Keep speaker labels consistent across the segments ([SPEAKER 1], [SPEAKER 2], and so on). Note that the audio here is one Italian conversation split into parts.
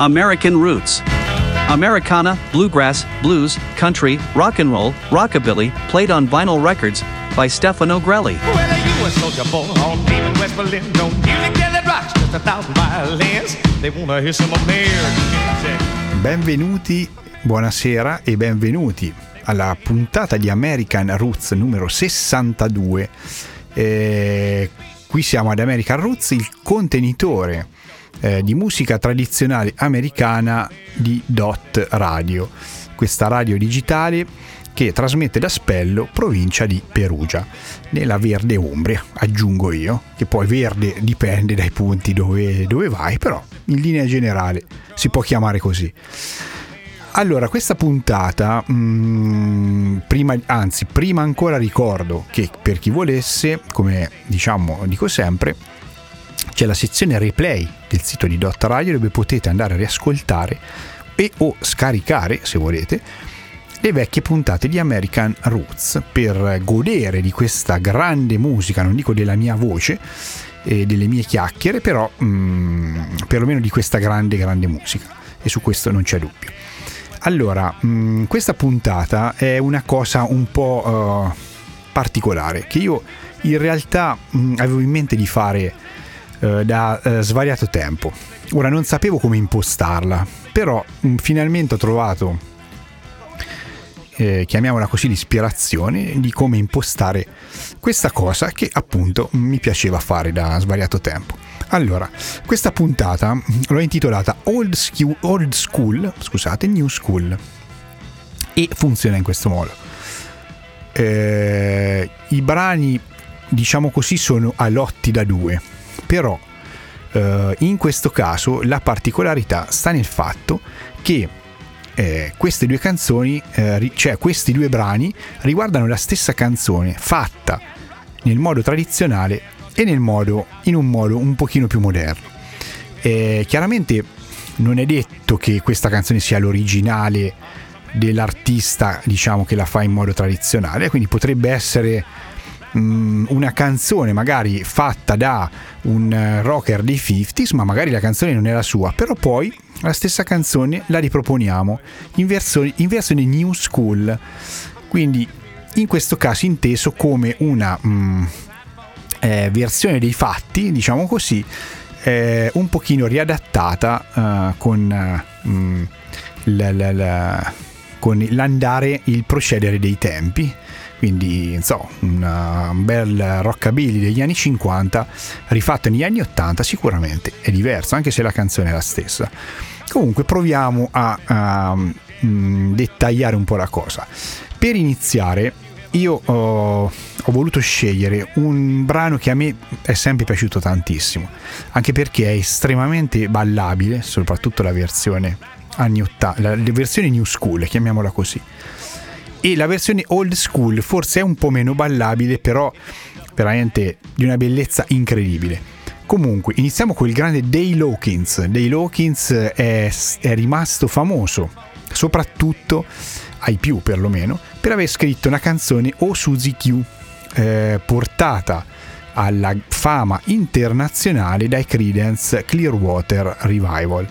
[SPEAKER 1] American Roots. Americana, bluegrass, blues, country, rock and roll, rockabilly, played on vinyl records by Stefano Grelli.
[SPEAKER 2] Well, you a soldier boy on deep in West Berlin. Don't music that rocks just a thousand violins. They wanna hear some American.
[SPEAKER 3] Benvenuti, buonasera e benvenuti alla puntata di American Roots numero 62. Eh, qui siamo ad American Roots, il contenitore eh, di musica tradizionale americana di Dot Radio, questa radio digitale che trasmette da Spello, provincia di Perugia, nella Verde Umbria, aggiungo io, che poi verde dipende dai punti dove, dove vai, però in linea generale si può chiamare così. Allora, questa puntata, mh, mm, prima, anzi, prima ancora ricordo che per chi volesse, come diciamo, dico sempre, c'è la sezione replay del sito di Dot Radio dove potete andare a riascoltare e o scaricare, se volete, le vecchie puntate di American Roots per godere di questa grande musica, non dico della mia voce e delle mie chiacchiere, però mh, mm, perlomeno di questa grande, grande musica. E su questo non c'è dubbio. Allora, mh, mm, questa puntata è una cosa un po' uh, particolare che io in realtà mh, mm, avevo in mente di fare uh, da uh, svariato tempo. Ora non sapevo come impostarla, però mh, finalmente ho trovato, eh, chiamiamola così, l'ispirazione di come impostare questa cosa che appunto mi piaceva fare da svariato tempo. Allora, questa puntata l'ho intitolata Old, School, Old School, scusate, New School. E funziona in questo modo. Eh, I brani, diciamo così, sono a lotti da due, però eh, in questo caso la particolarità sta nel fatto che eh, queste due canzoni, eh, cioè questi due brani, riguardano la stessa canzone fatta nel modo tradizionale e nel modo, in un modo un pochino più moderno. E chiaramente non è detto che questa canzone sia l'originale dell'artista, diciamo, che la fa in modo tradizionale, quindi potrebbe essere um, una canzone magari fatta da un rocker dei 50s, ma magari la canzone non la sua, però poi la stessa canzone la riproponiamo in versione, in versione new school, quindi in questo caso inteso come una um, eh, versione dei fatti, diciamo così, eh, un pochino riadattata uh, con, uh, la, la, la, con l'andare, il procedere dei tempi. Quindi, insomma, un bel rockabilly degli anni 50 rifatto negli anni 80 sicuramente è diverso, anche se la canzone è la stessa. Comunque proviamo a, a um, dettagliare un po' la cosa. Per iniziare, io ho, ho, voluto scegliere un brano che a me è sempre piaciuto tantissimo, anche perché è estremamente ballabile, soprattutto la versione anni 80, la, la versione new school, chiamiamola così. E la versione old school forse è un po' meno ballabile, però veramente di una bellezza incredibile. Comunque, iniziamo con il grande Dale Hawkins. Dale Hawkins è, è rimasto famoso, soprattutto ai più perlomeno, per aver scritto una canzone O Suzy Q, eh, portata alla fama internazionale dai Credence Clearwater Revival.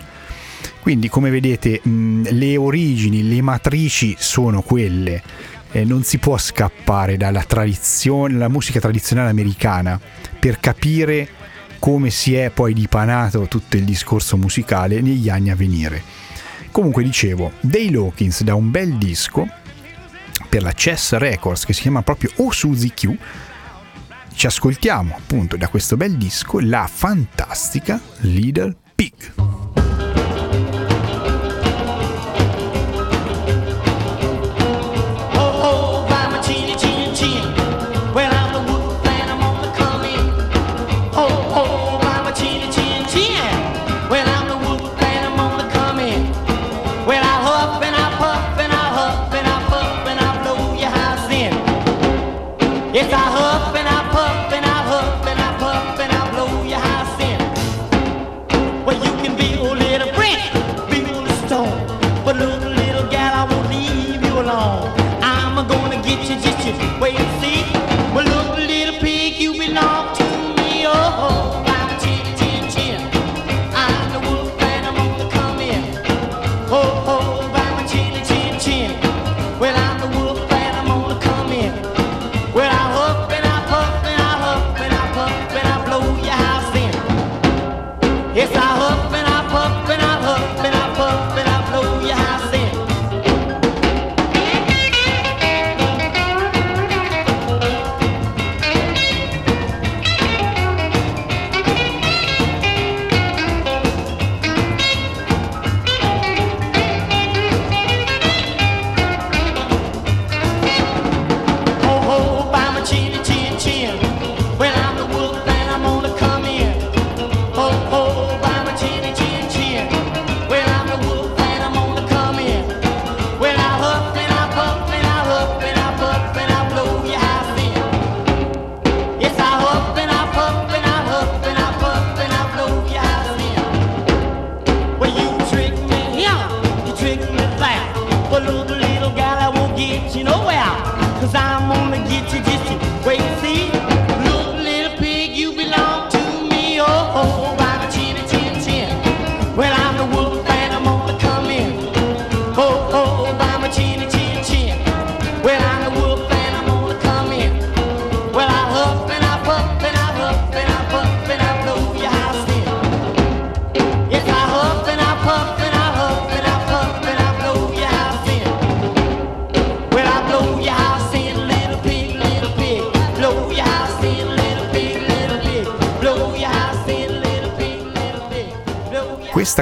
[SPEAKER 3] Quindi come vedete mh, le origini, le matrici sono quelle, eh, non si può scappare dalla tradizione, musica tradizionale americana per capire come si è poi dipanato tutto il discorso musicale negli anni a venire. Comunque dicevo, Dale Hawkins da un bel disco per la Chess Records che si chiama proprio O Suzy Q. Ci ascoltiamo appunto da questo bel disco la fantastica Little Pig.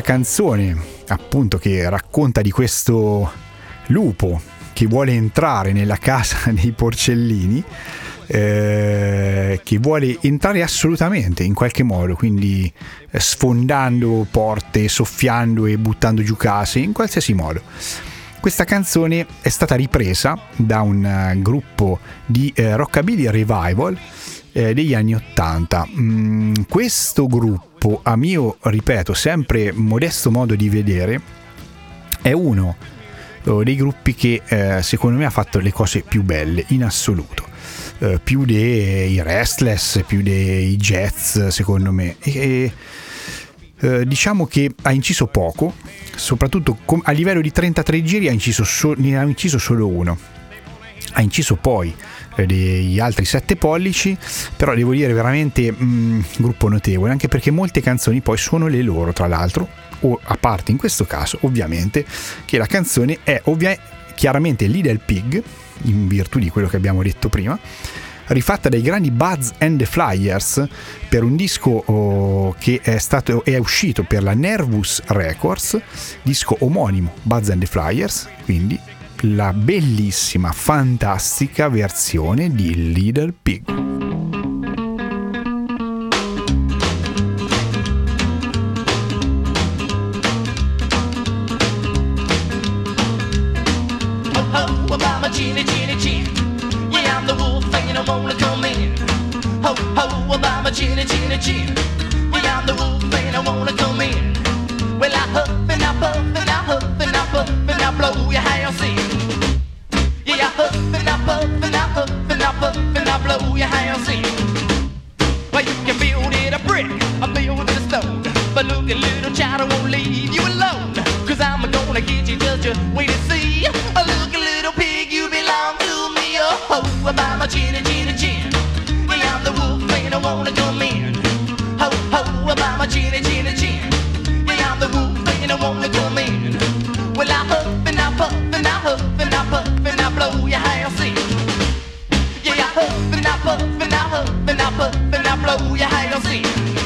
[SPEAKER 3] Canzone, appunto, che racconta di questo lupo che vuole entrare nella casa dei porcellini, eh, che vuole entrare assolutamente in qualche modo, quindi eh, sfondando porte, soffiando e buttando giù case, in qualsiasi modo. Questa canzone è stata ripresa da un eh, gruppo di eh, rockabilly revival eh, degli anni 80. Mm, questo gruppo, a mio, ripeto, sempre modesto modo di vedere, è uno eh, dei gruppi che eh, secondo me ha fatto le cose più belle in assoluto. Eh, più dei Restless, più dei Jets, secondo me. E, eh, diciamo che ha inciso poco, soprattutto a livello di 33 giri ha inciso, so- ne ha inciso solo uno. Ha inciso poi eh, degli altri 7 pollici, però devo dire veramente un gruppo notevole, anche perché molte canzoni poi sono le loro, tra l'altro, o a parte in questo caso, ovviamente, che la canzone è ovvia- chiaramente Little Pig, in virtù di quello che abbiamo detto prima, rifatta dai grandi Buzz and the Flyers per un disco oh, che è, stato, è uscito per la Nervous Records, disco omonimo Buzz and the Flyers, quindi la bellissima, fantastica versione di Little Pig.
[SPEAKER 4] Well, I huff and I puff and I huff and I puff and I blow your house in. Huff and puff and I huff and I puff and I blow your house in. Well, you can build it a brick, or build it a stone. But look, a little child, I won't leave you alone. Cause I'm gonna get you, just you wait and see. Oh, look, a little pig, you belong to me. Oh, ho, by my chin, chin, chin. Yeah, I'm the wolf, and I wanna come in. Ho, ho, by my chin, chin, chin. Yeah, I'm the wolf, and I wanna come in. Well, I huff and I puff and I huff and I puff and I blow your house in. Yeah, I huff and I puff and I huff and I puff and I blow your house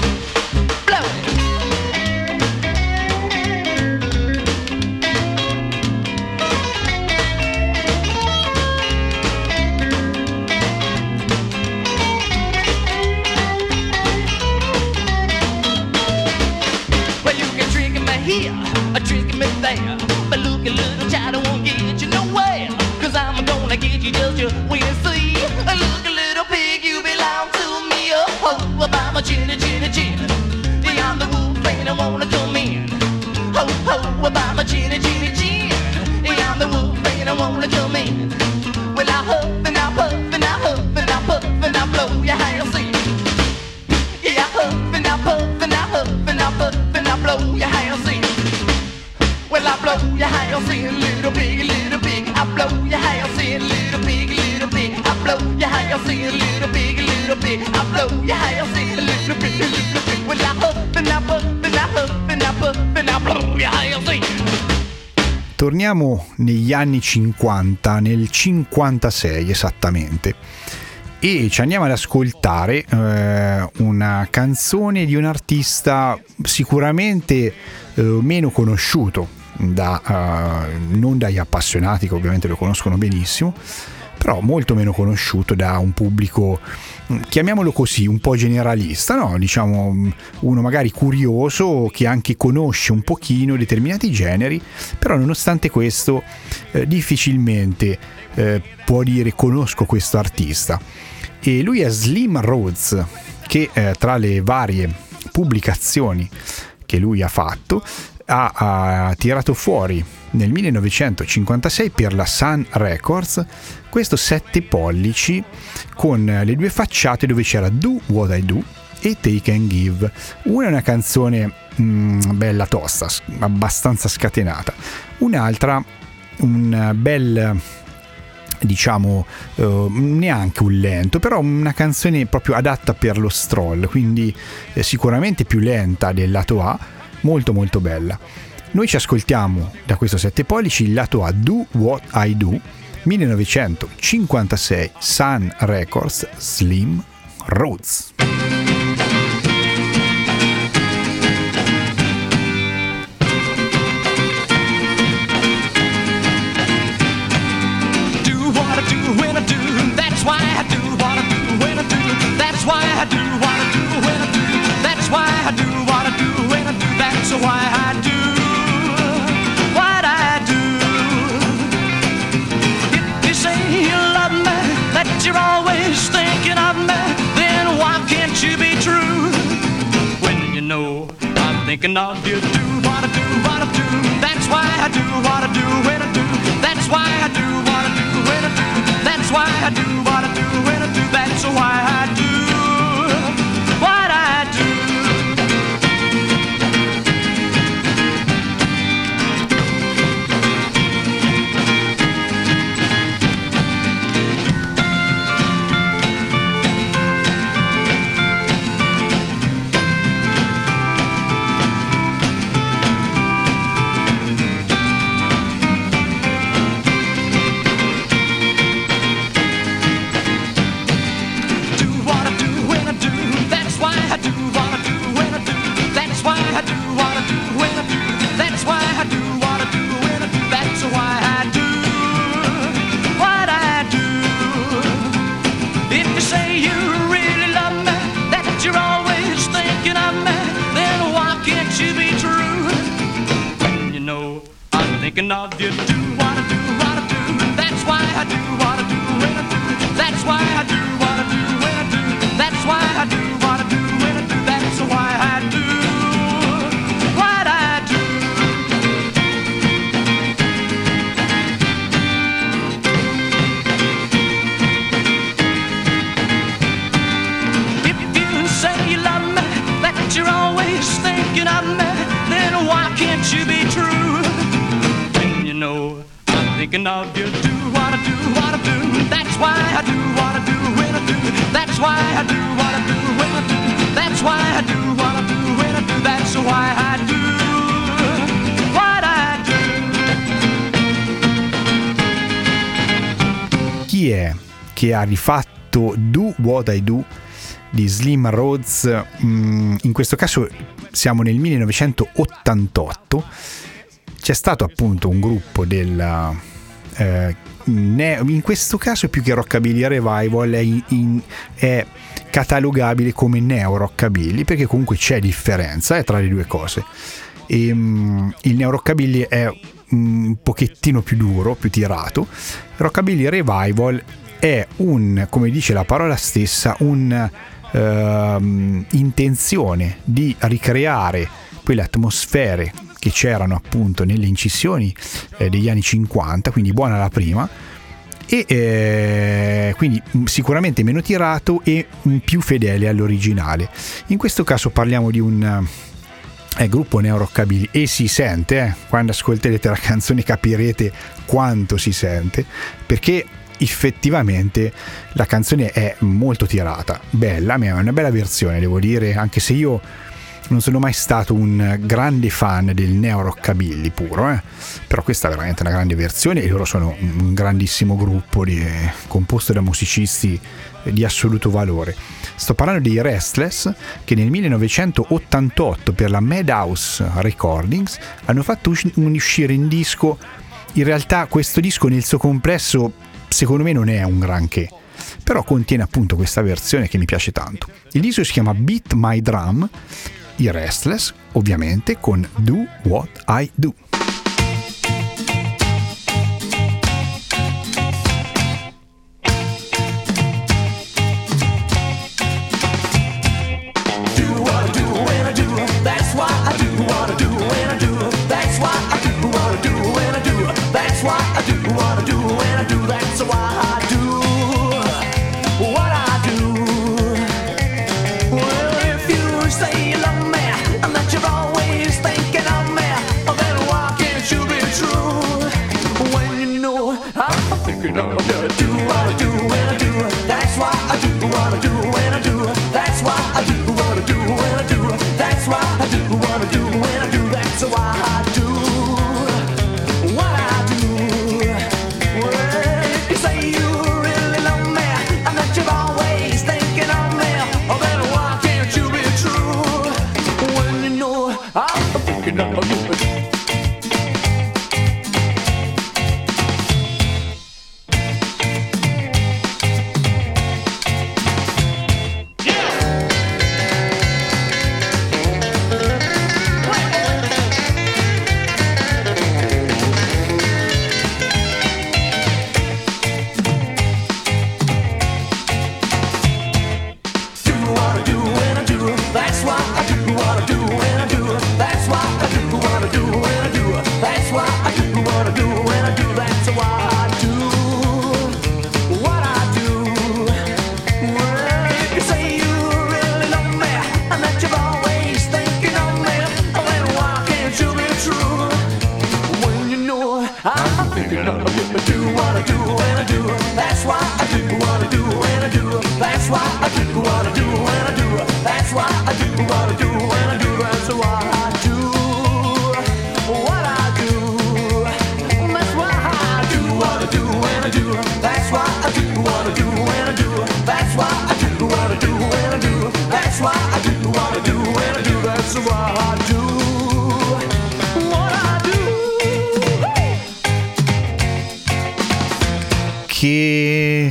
[SPEAKER 4] house in, little pig, little pig. I blow your house in, little pig, little pig. Well, I huff and I puff and I huff and I puff and I blow your house in.
[SPEAKER 3] Torniamo negli anni 50, nel 56 esattamente, e ci andiamo ad ascoltare eh, una canzone di un artista sicuramente eh, meno conosciuto, da, eh, non dagli appassionati che ovviamente lo conoscono benissimo, però molto meno conosciuto da un pubblico, mm, chiamiamolo così, un po' generalista, no? diciamo mm, uno magari curioso che anche conosce un pochino determinati generi, però nonostante questo eh, difficilmente eh, può dire conosco questo artista. E lui è Slim Rhodes, che eh, tra le varie pubblicazioni che lui ha fatto ha, ha tirato fuori nel 1956 per la Sun Records questo 7 pollici con le due facciate dove c'era Do What I Do e Take and Give. Una è una canzone mm, bella tosta, abbastanza scatenata. Un'altra un bel diciamo eh, neanche un lento però una canzone proprio adatta per lo stroll quindi eh, sicuramente più lenta del lato A molto molto bella Noi ci ascoltiamo da questo 7 pollici il lato A Do What I Do 1956 Sun Records Slim Rhodes.
[SPEAKER 5] why I do what I do. That's why I do what I do That's why I do what I do. If you say you love me, that you're always thinking of me, then why can't you be true? When you know I'm thinking of you, do what I do, what I do. That's why I do what I do when I do. That's why I do what I do when I do. That's why I do what I do when I do. That's why I do
[SPEAKER 3] ha rifatto Do What I Do di Slim Rhodes? Mm, in questo caso siamo nel 1988. C'è stato appunto un gruppo del eh, in questo caso più che Rockabilly Revival è, in- è catalogabile come neo Rockabilly perché comunque c'è differenza eh, tra le due cose. E, mm, il neo Rockabilly è un pochettino più duro, più tirato. Rockabilly Revival è un, come dice la parola stessa, un ehm, intenzione di ricreare quelle atmosfere che c'erano appunto nelle incisioni eh, degli anni 50, quindi buona la prima, e eh, quindi mh, sicuramente meno tirato e mh, più fedele all'originale. In questo caso parliamo di un eh, gruppo neo rockabilly e si sente, eh, quando ascolterete la canzone capirete quanto si sente, perché effettivamente la canzone è molto tirata, bella, è una bella versione devo dire, anche se io non sono mai stato un grande fan del neo rockabilly puro, eh? però questa è veramente una grande versione e loro sono un grandissimo gruppo di- composto da musicisti di assoluto valore. Sto parlando dei Restless che nel 1988 per la Madhouse Recordings hanno fatto uscire in disco. In realtà questo disco nel suo complesso secondo me non è un granché, però contiene appunto questa versione che mi piace tanto. Il disco si chiama Beat My Drum, i Restless ovviamente con Do What I Do.
[SPEAKER 5] could know do, what to do.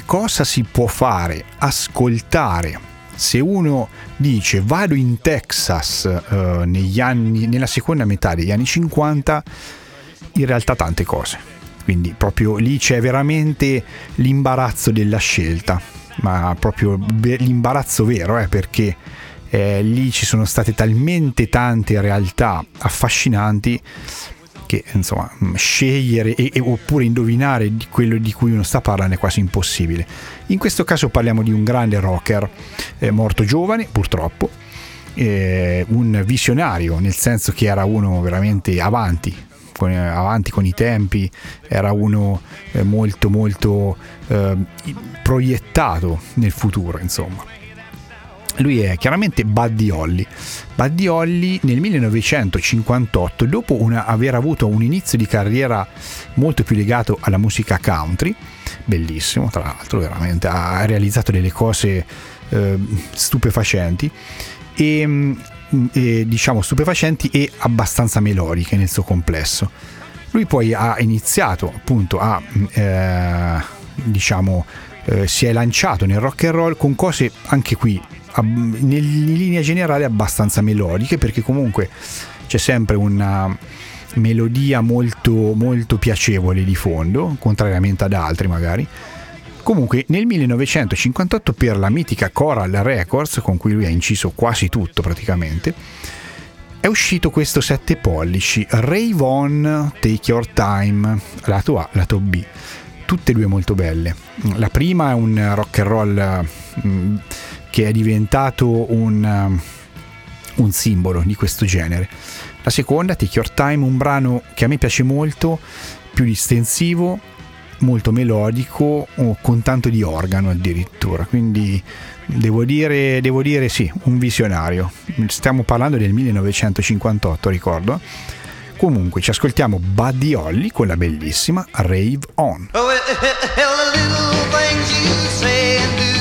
[SPEAKER 3] Cosa si può fare? Ascoltare. Se uno dice vado in Texas eh, anni, nella seconda metà degli anni 50, in realtà tante cose. Quindi proprio lì c'è veramente l'imbarazzo della scelta, ma proprio l'imbarazzo vero, eh, perché eh, lì ci sono state talmente tante realtà affascinanti che insomma mh, scegliere e, e- oppure indovinare di quello di cui uno sta parlando è quasi impossibile. In questo caso parliamo di un grande rocker eh, morto giovane purtroppo, eh, un visionario nel senso che era uno veramente avanti con, avanti con i tempi era uno eh, molto molto eh, proiettato nel futuro insomma lui è chiaramente Buddy Holly. Buddy Holly nel 1958, dopo una- aver avuto un inizio di carriera molto più legato alla musica country, bellissimo tra l'altro, veramente ha realizzato delle cose eh, stupefacenti e, mm, e, diciamo stupefacenti e abbastanza melodiche nel suo complesso. Lui poi ha iniziato appunto a mm, eh, diciamo eh, si è lanciato nel rock and roll con cose anche qui in linea generale abbastanza melodiche perché comunque c'è sempre una melodia molto molto piacevole di fondo contrariamente ad altri magari. Comunque nel 1958 per la mitica Coral Records con cui lui ha inciso quasi tutto praticamente è uscito questo 7 pollici Rave On Take Your Time lato A, lato B. Tutte e due molto belle. La prima è un rock and roll mm, che è diventato un, um, un simbolo di questo genere. La seconda Take Your Time un brano che a me piace molto più distensivo molto melodico con tanto di organo addirittura. Quindi devo dire, devo dire sì un visionario. Stiamo parlando del 1958 ricordo. Comunque ci ascoltiamo Buddy Holly con la bellissima Rave On.
[SPEAKER 6] Oh, well,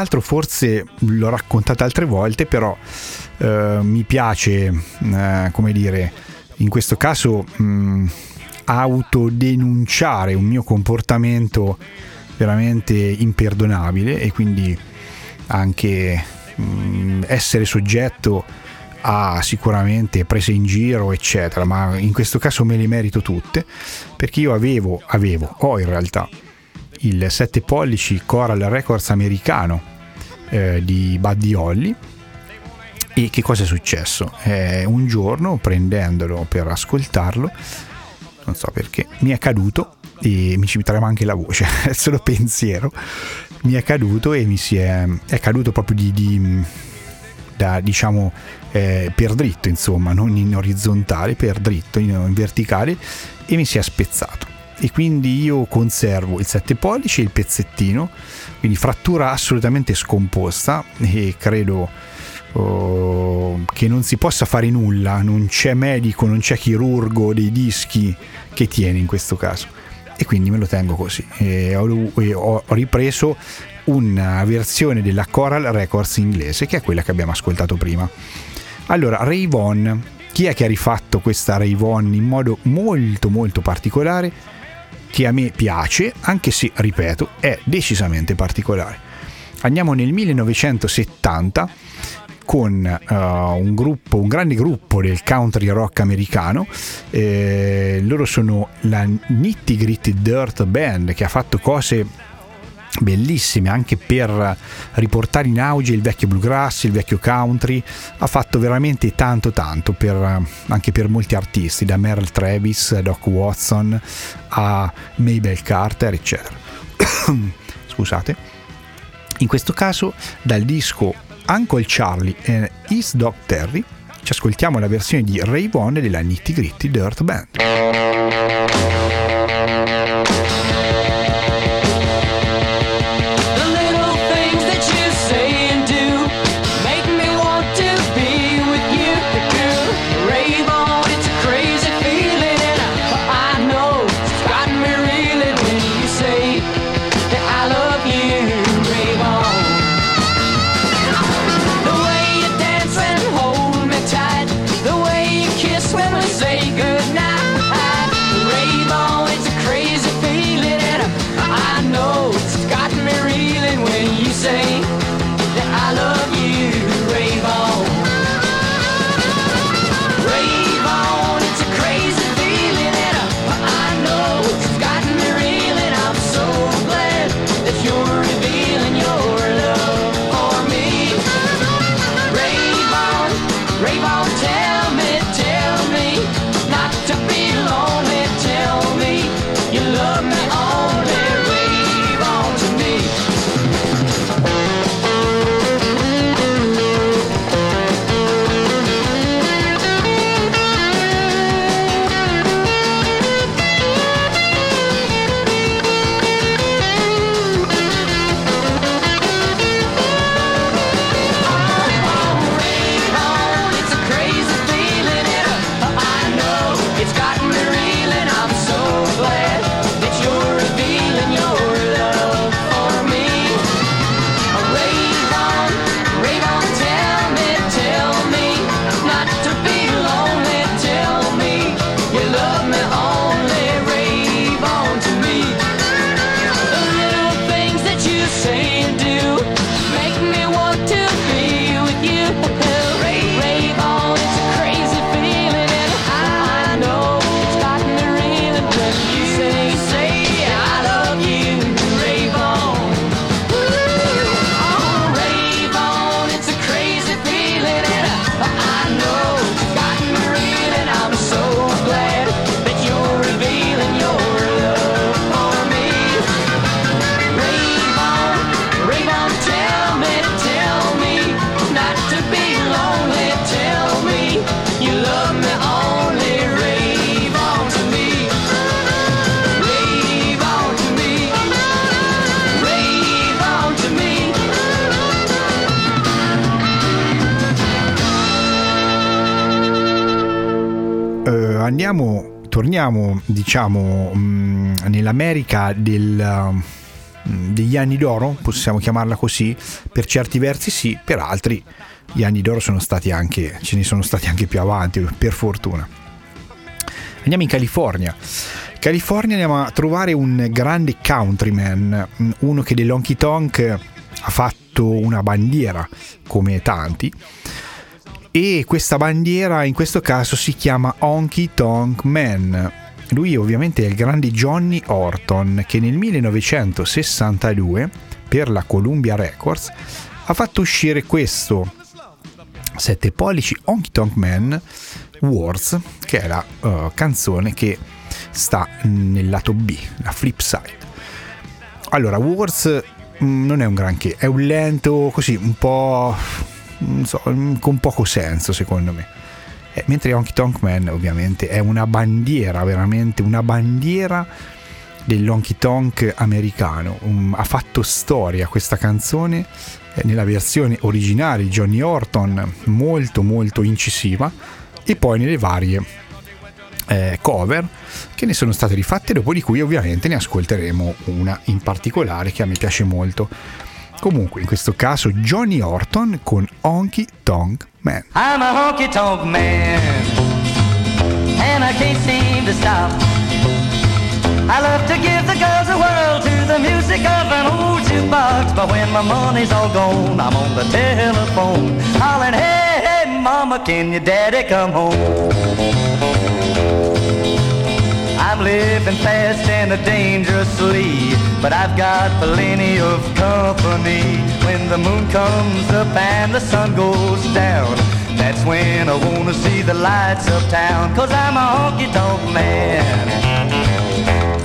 [SPEAKER 3] l'altro forse l'ho raccontata altre volte, però eh, mi piace, eh, come dire, in questo caso mh, autodenunciare un mio comportamento veramente imperdonabile e quindi anche mh, essere soggetto a sicuramente prese in giro eccetera. Ma in questo caso me le merito tutte perché io avevo avevo ho in realtà il 7 pollici Coral Records americano eh, di Buddy Holly. E che cosa è successo? Eh, un giorno prendendolo per ascoltarlo non so perché mi è caduto e mi ci trema anche la voce è solo pensiero. Mi è caduto e mi si è, è caduto proprio di, di da diciamo eh, per dritto insomma non in orizzontale per dritto in, in verticale e mi si è spezzato. E quindi io conservo il 7 pollici e il pezzettino quindi frattura assolutamente scomposta e credo oh, che non si possa fare nulla. Non c'è medico non c'è chirurgo dei dischi che tiene in questo caso. E quindi me lo tengo così. E ho, e ho ripreso una versione della Coral Records inglese che è quella che abbiamo ascoltato prima. Allora Ray Vaughan chi è che ha rifatto questa Ray Vaughan in modo molto molto particolare che a me piace anche se ripeto è decisamente particolare andiamo nel 1970 con uh, un gruppo, un grande gruppo del country rock americano. Eh, loro sono la Nitty Gritty Dirt Band che ha fatto cose bellissime anche per riportare in auge il vecchio bluegrass, il vecchio country, ha fatto veramente tanto tanto per, anche per molti artisti, da Merle Travis, Doc Watson a Mabel Carter, eccetera. Scusate. In questo caso dal disco Uncle Charlie e East Dog Terry ci ascoltiamo la versione di Ray Vaughan della Nitty Gritty Dirt Band. Torniamo diciamo mh, nell'America del, mh, degli anni d'oro, possiamo chiamarla così, per certi versi sì, per altri gli anni d'oro sono stati anche, ce ne sono stati anche più avanti, per fortuna. Andiamo in California. California andiamo a trovare un grande countryman, mh, uno che dell'Honky Tonk ha fatto una bandiera come tanti e questa bandiera in questo caso si chiama Honky Tonk Man. Lui ovviamente è il grande Johnny Orton che nel 1962 per la Columbia Records ha fatto uscire questo 7 pollici Honky Tonk Man Wars che è la eh, canzone che sta nel lato B, la flip side. Allora, Wars mm, non è un granché, è un lento così, un po' so, con poco senso secondo me. Eh, mentre Honky Tonk Man ovviamente è una bandiera, veramente una bandiera dell'Honky Tonk americano. Um, ha fatto storia questa canzone eh, nella versione originale di Johnny Orton, molto molto incisiva, e poi nelle varie eh, cover che ne sono state rifatte, dopo di cui ovviamente ne ascolteremo una in particolare che a me piace molto. Comunque, in questo caso Johnny Orton con Honky Tonk Man.
[SPEAKER 7] I'm a honky tonk man, and I can't seem to stop. I love to give the girls a whirl to the music of an old jukebox, but when my money's all gone, I'm on the telephone, hollering, hey, hey, mama, can your daddy come home? I'm living fast and dangerously, but I've got plenty of company. When the moon comes up and the sun goes down, that's when I wanna see the lights of town. Cause I'm a honky tonk man,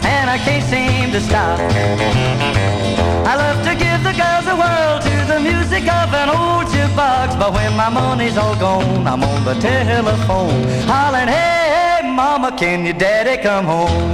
[SPEAKER 7] and I can't seem to stop. I love to give the girls a whirl to the music of an old jukebox, but when my money's all gone, I'm on the telephone, hollering, hey, hey, mama, can your daddy come home?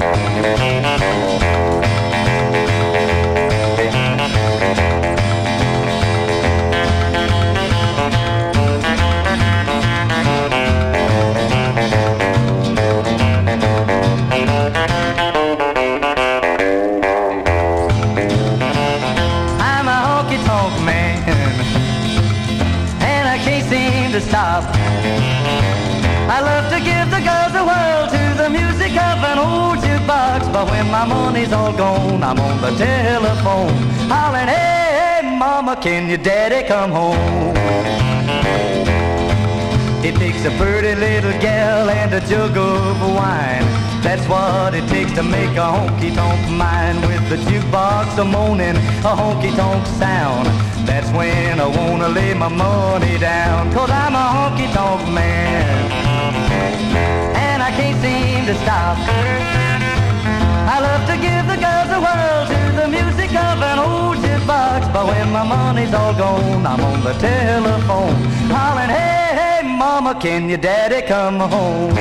[SPEAKER 7] Money's all gone, I'm on the telephone, hollering, hey, hey, mama, can your daddy come home? It takes a pretty little gal and a jug of wine. That's what it takes to make a honky tonk mind with the jukebox a moaning, a honky tonk sound. That's when I wanna lay my money down, cause I'm a honky tonk man. And I can't seem to stop. I love to give the girls a whirl to the music of an old jukebox, but when my money's all gone, I'm on the telephone, hollering, hey, hey, mama, can your daddy come home?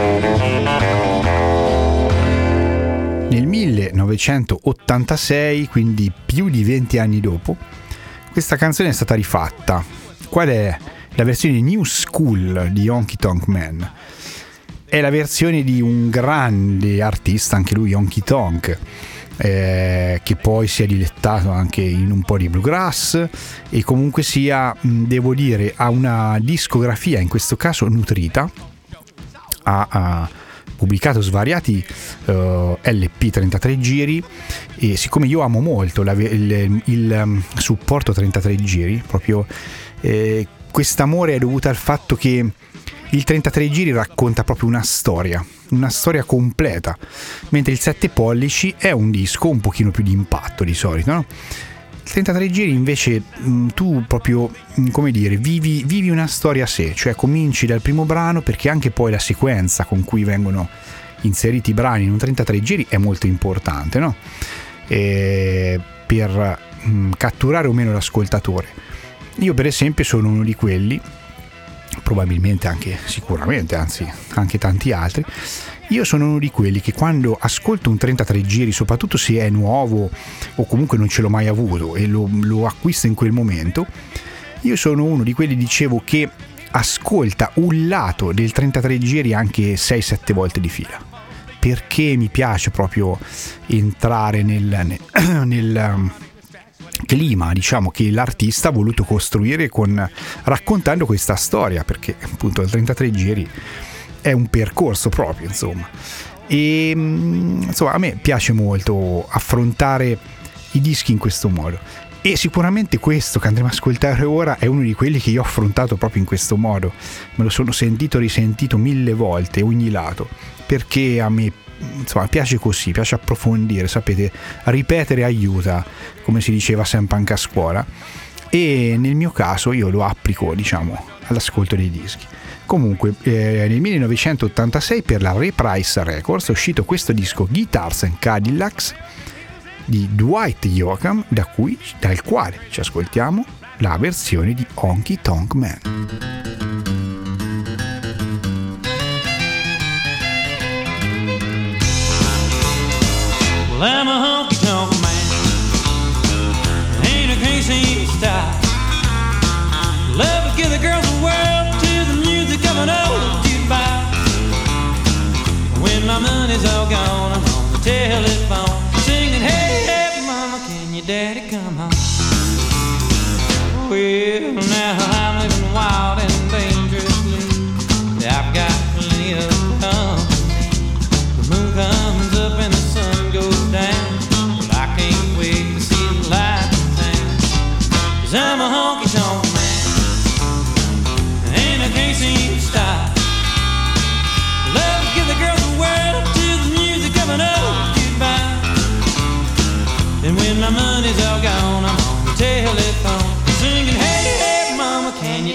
[SPEAKER 3] Nel 1986, quindi più di 20 anni dopo, questa canzone è stata rifatta. Qual è la versione New School di Honky Tonk Man? È la versione di un grande artista, anche lui Honky Tonk, eh, che poi si è dilettato anche in un po' di bluegrass e comunque sia, devo dire, ha una discografia in questo caso nutrita, ha, ha pubblicato svariati eh, LP 33 giri e siccome io amo molto la- il, il, supporto 33 giri, proprio eh, quest'amore è dovuto al fatto che il 33 giri racconta proprio una storia, una storia completa, mentre il 7 pollici è un disco un pochino più di impatto di solito, no? Il 33 giri invece mh, tu proprio, mh, come dire, vivi, vivi una storia a sé, cioè cominci dal primo brano perché anche poi la sequenza con cui vengono inseriti i brani in un 33 giri è molto importante, no? Per mh, catturare o meno l'ascoltatore. Io per esempio sono uno di quelli, probabilmente anche sicuramente, anzi anche tanti altri, io sono uno di quelli che quando ascolto un 33 giri, soprattutto se è nuovo o comunque non ce l'ho mai avuto e lo, lo acquisto in quel momento, io sono uno di quelli, dicevo, che ascolta un lato del 33 giri anche 6-7 volte di fila. Perché mi piace proprio entrare nel, nel, nel, clima diciamo che l'artista ha voluto costruire con raccontando questa storia perché appunto il 33 giri è un percorso proprio insomma. E mm, insomma a me piace molto affrontare i dischi in questo modo. E sicuramente questo che andremo a ascoltare ora è uno di quelli che io ho affrontato proprio in questo modo. Me lo sono sentito risentito mille volte ogni lato. Perché a me insomma piace così piace approfondire sapete ripetere aiuta come si diceva sempre anche a scuola. E nel mio caso io lo applico diciamo all'ascolto dei dischi. Comunque eh, nel 1986 per la Reprise Records è uscito questo disco Guitars and Cadillacs di Dwight Yoakam da dal quale ci ascoltiamo la versione di Honky Tonk Man
[SPEAKER 8] Well, I'm a honky tonk man. Ain't a crazy style. Love to give the girls the world to the music of an old jukebox. When my money's all gone, I'm on the telephone singing, Hey, hey, mama, can your daddy come home?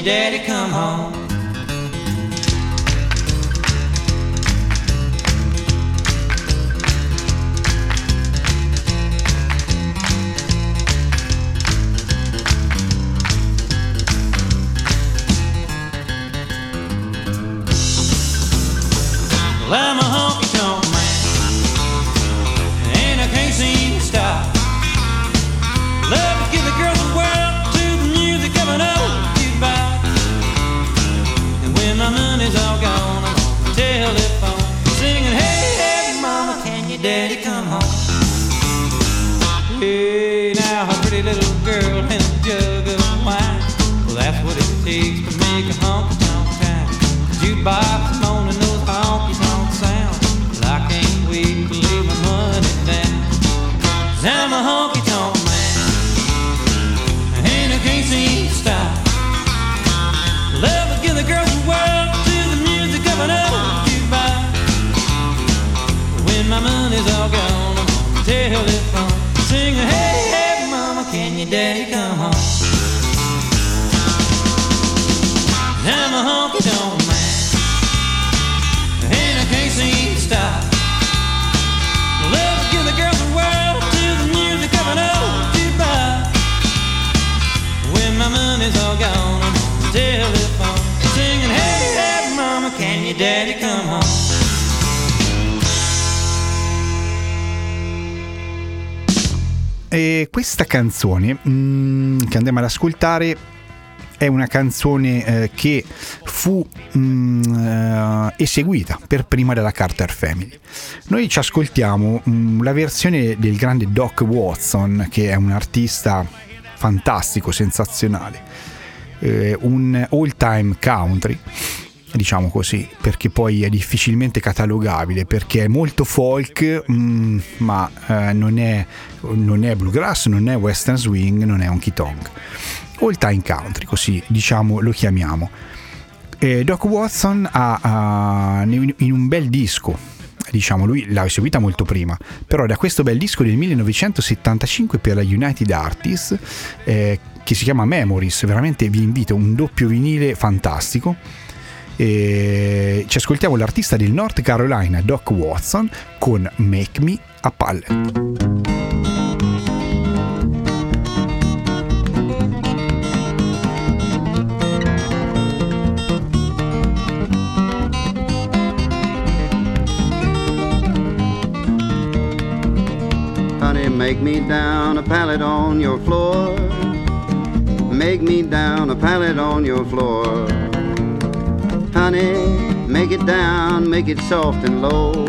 [SPEAKER 8] Daddy come home? Daddy come home? Hey, now a pretty little girl and a jug of wine. Well, that's what it takes to make a honky tonk town. Jukebox moaning my money's all gone, I'm on the telephone singing, Hey, hey, mama, can your daddy come home? I'm a honky tonk man, and I can't seem to stop. Love to give the girls the world to the music of an old jukebox. When my money's all gone, I'm on the telephone singing, Hey, hey, mama, can your daddy come
[SPEAKER 3] E questa canzone mm, che andiamo ad ascoltare è una canzone eh, che fu mm, eh, eseguita per prima dalla Carter Family. Noi ci ascoltiamo mm, la versione del grande Doc Watson, che è un artista fantastico, sensazionale, eh, un all time country diciamo così, perché poi è difficilmente catalogabile, perché è molto folk, mm, ma eh, non, è, non è bluegrass, non è western swing, non è honky tonk. All time country, così diciamo lo chiamiamo. Eh, Doc Watson ha, ha- in un bel disco, diciamo lui l'ha eseguita molto prima, però da questo bel disco del 1975 per la United Artists, eh, che si chiama Memories, veramente vi invito, un doppio vinile fantastico. E ci ascoltiamo l'artista del North Carolina, Doc Watson, con Make Me a.
[SPEAKER 9] Honey, make me down a pallet on your floor. Make me down a pallet on your floor. Honey, make it down, make it soft and low.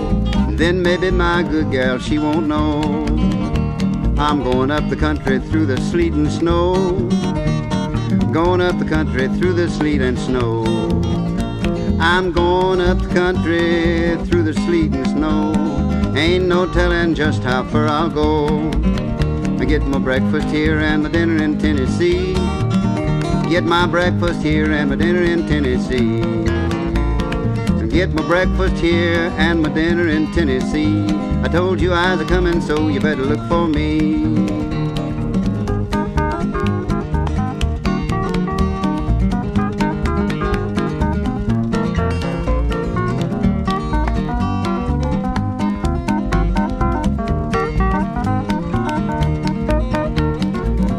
[SPEAKER 9] Then maybe my good gal, she won't know. I'm going up the country through the sleet and snow. Going up the country through the sleet and snow. I'm going up the country through the sleet and snow. Ain't no telling just how far I'll go. I get my breakfast here and my dinner in Tennessee. Get my breakfast here and my dinner in Tennessee. Get my breakfast here and my dinner in Tennessee. I told you I was coming, so you better look for me.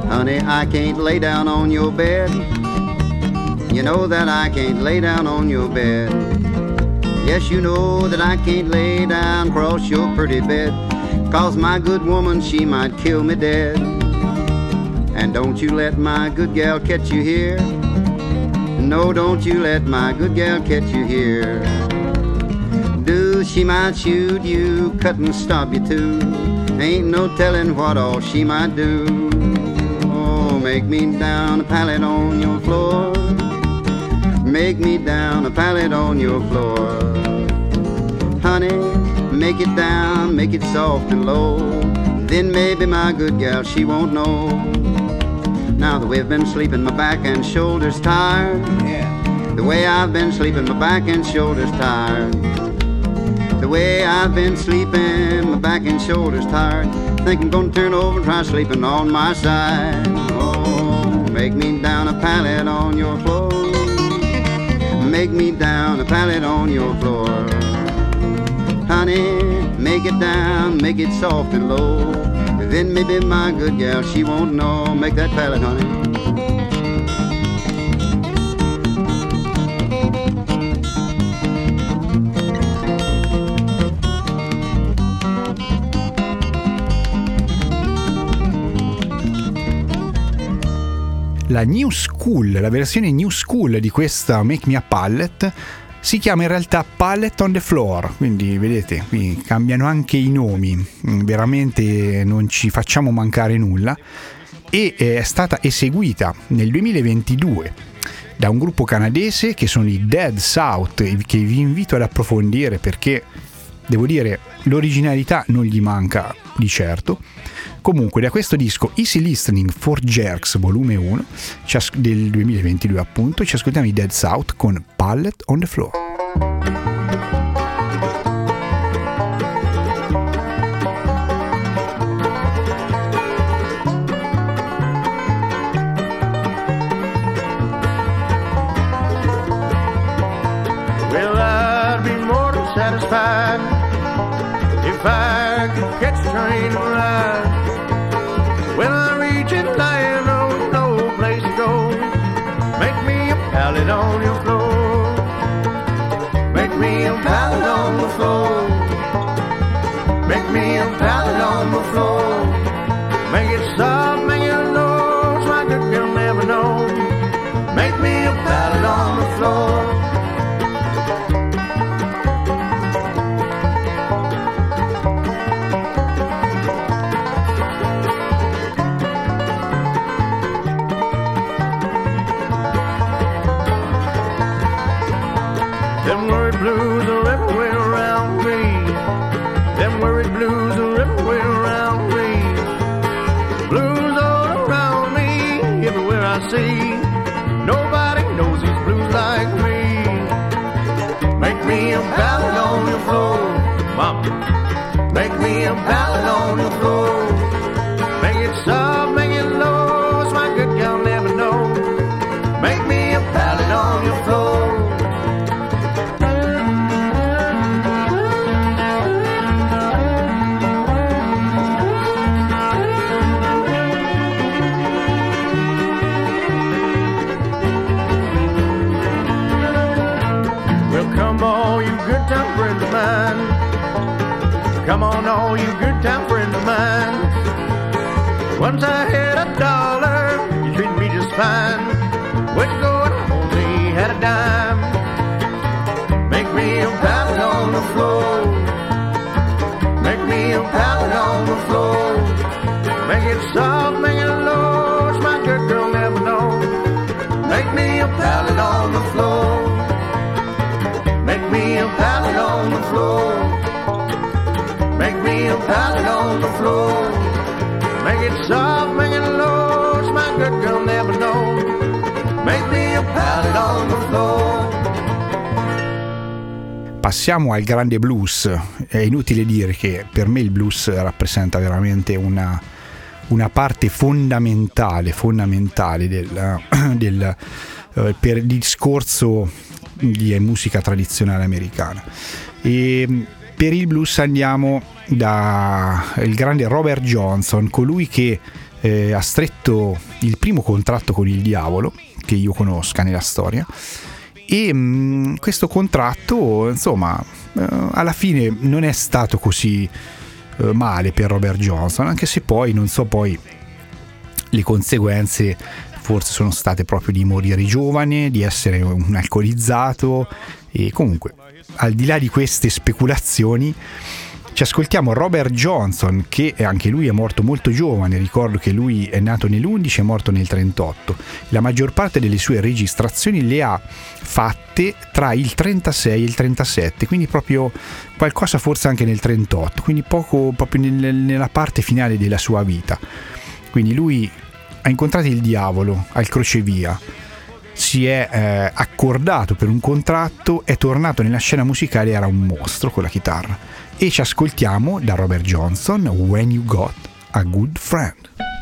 [SPEAKER 9] Honey, I can't lay down on your bed. You know that I can't lay down on your bed. Yes, you know that I can't lay down across your pretty bed. Cause my good woman, she might kill me dead. And don't you let my good gal catch you here. No, don't you let my good gal catch you here. Do she might shoot you, cut and stab you too. Ain't no telling what all she might do. Oh, make me down a pallet on your floor. Make me down a pallet on your floor. Honey, make it down, make it soft and low. Then maybe my good gal, she won't know. Now that way I've been sleeping, my back and shoulders tired. Yeah. The way I've been sleeping, my back and shoulders tired. The way I've been sleeping, my back and shoulders tired. Think I'm gonna turn over and try sleeping on my side. Oh, make me down a pallet on your floor. Make me down a pallet on your floor. Honey, make it down, make it soft and low. Then maybe my good gal, she won't know. Make that pallet, honey.
[SPEAKER 3] La New School, la versione New School di questa Make Me a Pallet si chiama in realtà Pallet on the Floor, quindi vedete, qui cambiano anche i nomi, Mm, veramente non ci facciamo mancare nulla. E eh, è stata eseguita nel 2022 da un gruppo canadese che sono i Dead South che vi invito ad approfondire perché devo dire l'originalità non gli manca di certo. Comunque da questo disco Easy Listening for Jerks volume 1 ci as- del 2022 appunto ci ascoltiamo i Dead South con Pallet on the Floor
[SPEAKER 2] time friend of mine. Come on, all you good time friends of mine. Once I had a dollar, you treated me just fine. Went to you go? I only had a dime. Make me a pallet on the floor. Make me a pallet on the floor. Make it soft, make it low. My good girl never know. Make me a pallet on the floor. It's my good girl never know. Make me a pallet on the floor.
[SPEAKER 3] Passiamo al grande blues. È inutile dire che per me il blues rappresenta veramente una, una parte fondamentale, fondamentale del, del, eh, per il discorso di musica tradizionale americana. E per il blues andiamo dal grande Robert Johnson, colui che eh, ha stretto il primo contratto con il diavolo che io conosca nella storia. E mh, questo contratto insomma eh, alla fine non è stato così eh, male per Robert Johnson anche se poi non so poi le conseguenze forse sono state proprio di morire giovane di essere un alcolizzato e comunque al di là di queste speculazioni ci ascoltiamo Robert Johnson che anche lui è morto molto giovane, ricordo che lui è nato nell'11 e morto nel 38. La maggior parte delle sue registrazioni le ha fatte tra il 36 e il 37, quindi proprio qualcosa forse anche nel 38, quindi poco proprio nel- nella parte finale della sua vita. Quindi lui ha incontrato il diavolo al crocevia, si è eh, accordato per un contratto, è tornato nella scena musicale, era un mostro con la chitarra. E ci ascoltiamo da Robert Johnson, When You Got a Good Friend.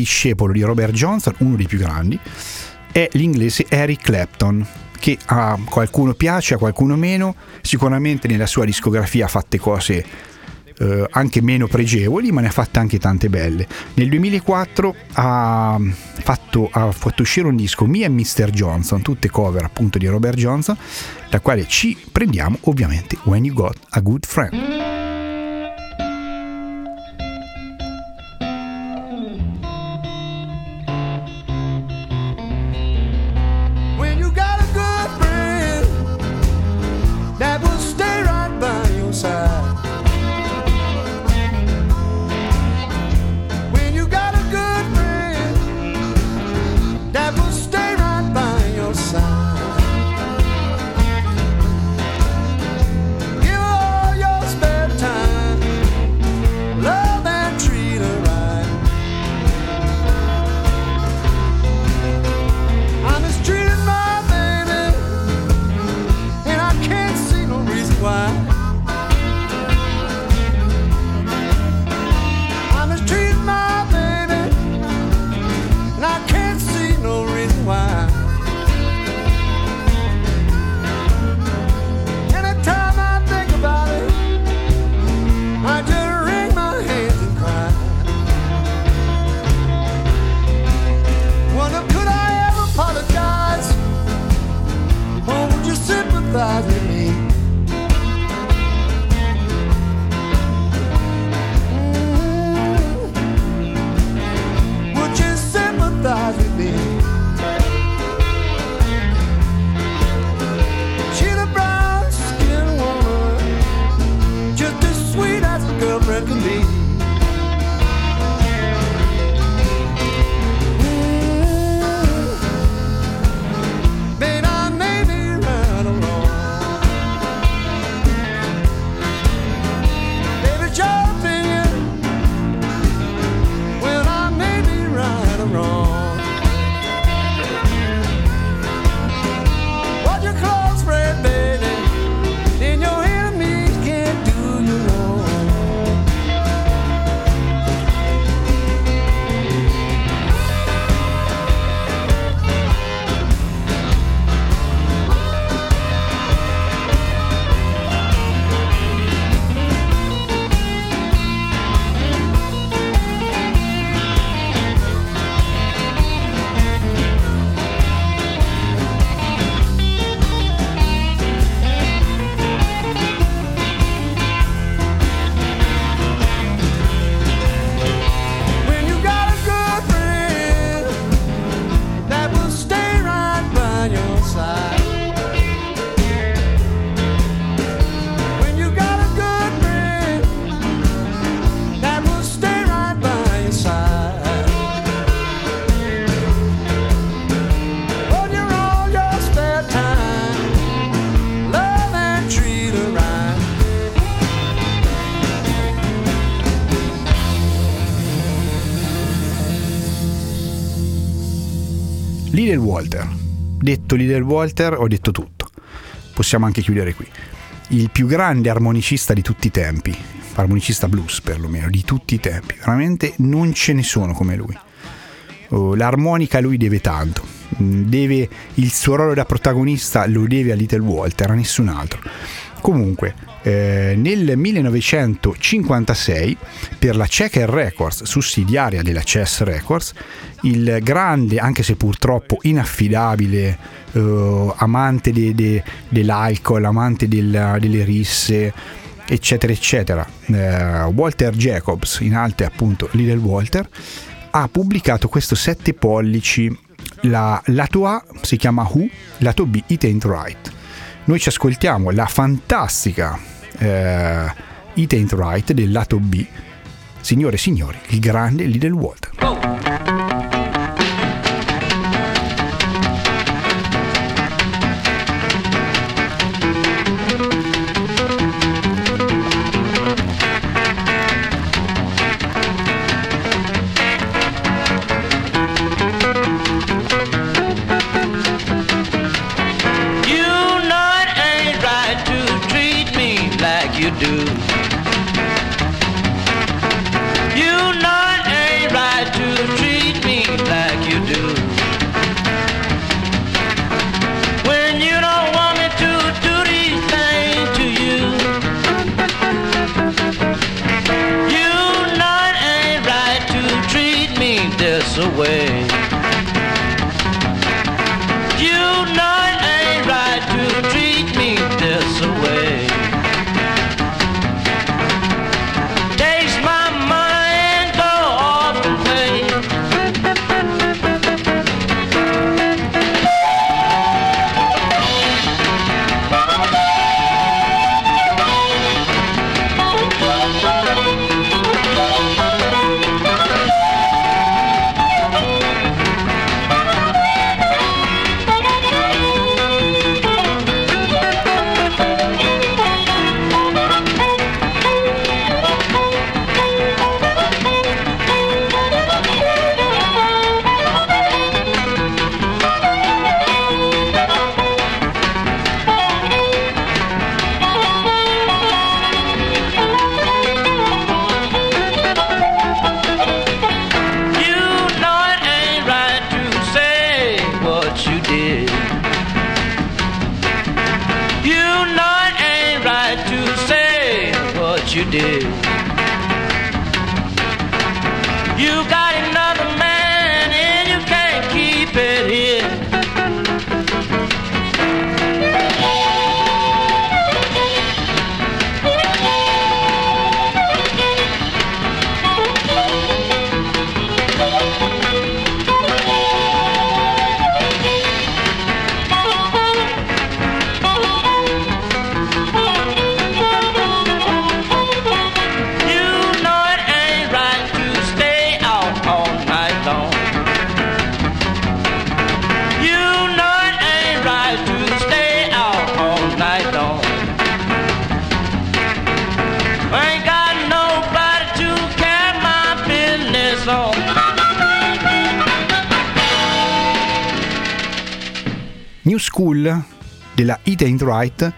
[SPEAKER 3] Discepolo di Robert Johnson, uno dei più grandi, è l'inglese Eric Clapton, che a qualcuno piace, a qualcuno meno, sicuramente nella sua discografia ha fatte cose eh, anche meno pregevoli, ma ne ha fatte anche tante belle. Nel 2004 ha fatto, ha fatto uscire un disco Me and Mr. Johnson, tutte cover appunto di Robert Johnson, da quale ci prendiamo ovviamente When You Got a Good Friend. Walter. Detto Little Walter, ho detto tutto. Possiamo anche chiudere qui. Il più grande armonicista di tutti i tempi, armonicista blues perlomeno, di tutti i tempi. Veramente non ce ne sono come lui. Oh, L'armonica lui deve tanto. Mm, Deve il suo ruolo da protagonista lo deve a Little Walter, a nessun altro. Comunque, eh, nel 1956, per la Checker Records, sussidiaria della Chess Records, il grande, anche se purtroppo inaffidabile, eh, amante de- de- dell'alcol, amante del- delle risse, eccetera, eccetera, eh, Walter Jacobs, in arte appunto Little Walter, ha pubblicato questo 7 pollici. La, lato A si chiama Who, lato B It Ain't Right. Noi ci ascoltiamo la fantastica eh, It Ain't Right del lato B. Signore e signori, il grande Little Walter.
[SPEAKER 10] What
[SPEAKER 3] School della It Ain't Right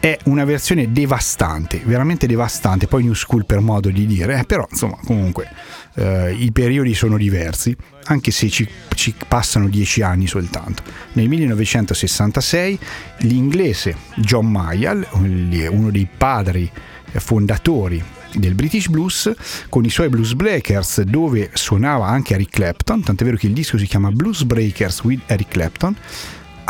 [SPEAKER 3] è una versione devastante, veramente devastante, poi New School per modo di dire, eh, però insomma comunque eh, i periodi sono diversi, anche se ci, ci passano dieci anni soltanto. Nel 1966 l'inglese John Mayall, uno dei padri fondatori del British Blues con i suoi Blues Breakers dove suonava anche Eric Clapton, tant'è vero che il disco si chiama Blues Breakers with Eric Clapton,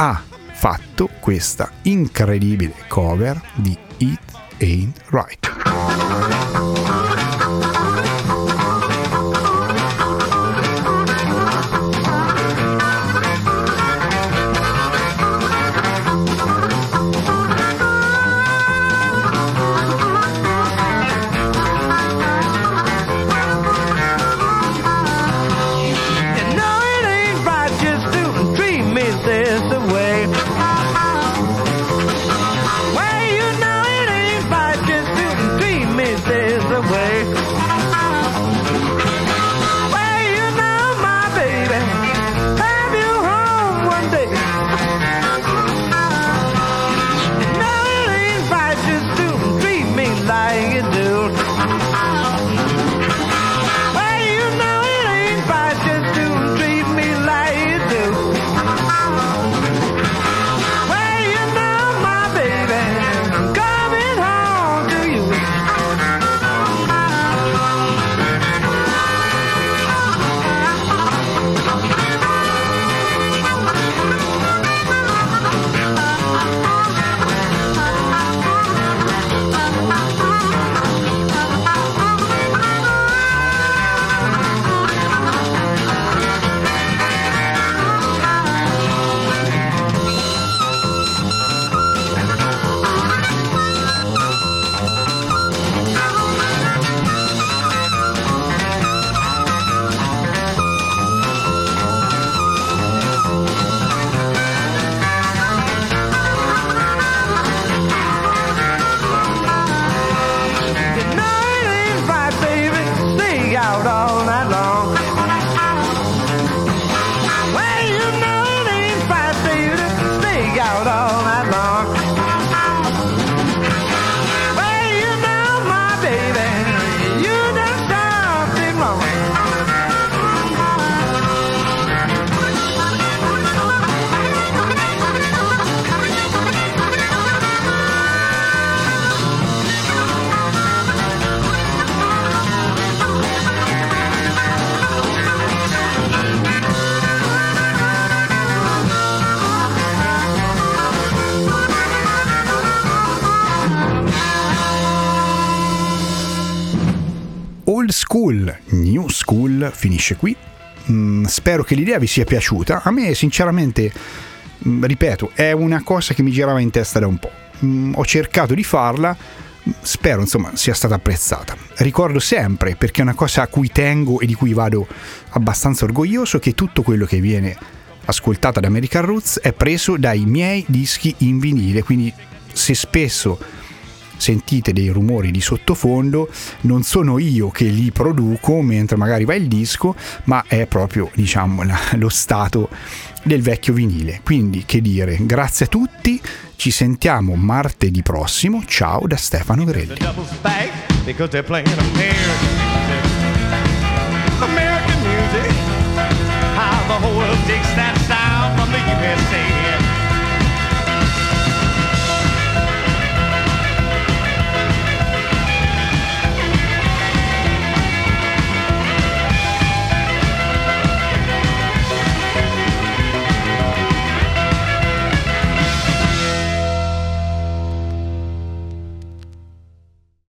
[SPEAKER 3] ha fatto questa incredibile cover di It Ain't Right. School, New School finisce qui. Mm, spero che l'idea vi sia piaciuta. A me, sinceramente, mm, ripeto, è una cosa che mi girava in testa da un po'. Mm, ho cercato di farla, spero insomma sia stata apprezzata. Ricordo sempre, perché è una cosa a cui tengo e di cui vado abbastanza orgoglioso, che tutto quello che viene ascoltato ad American Roots è preso dai miei dischi in vinile, quindi se spesso sentite dei rumori di sottofondo, non sono io che li produco mentre magari va il disco, ma è proprio diciamo, la, lo stato del vecchio vinile. Quindi che dire, grazie a tutti, ci sentiamo martedì prossimo, ciao da Stefano Grelli.
[SPEAKER 2] The whole world takes that sound from the USA.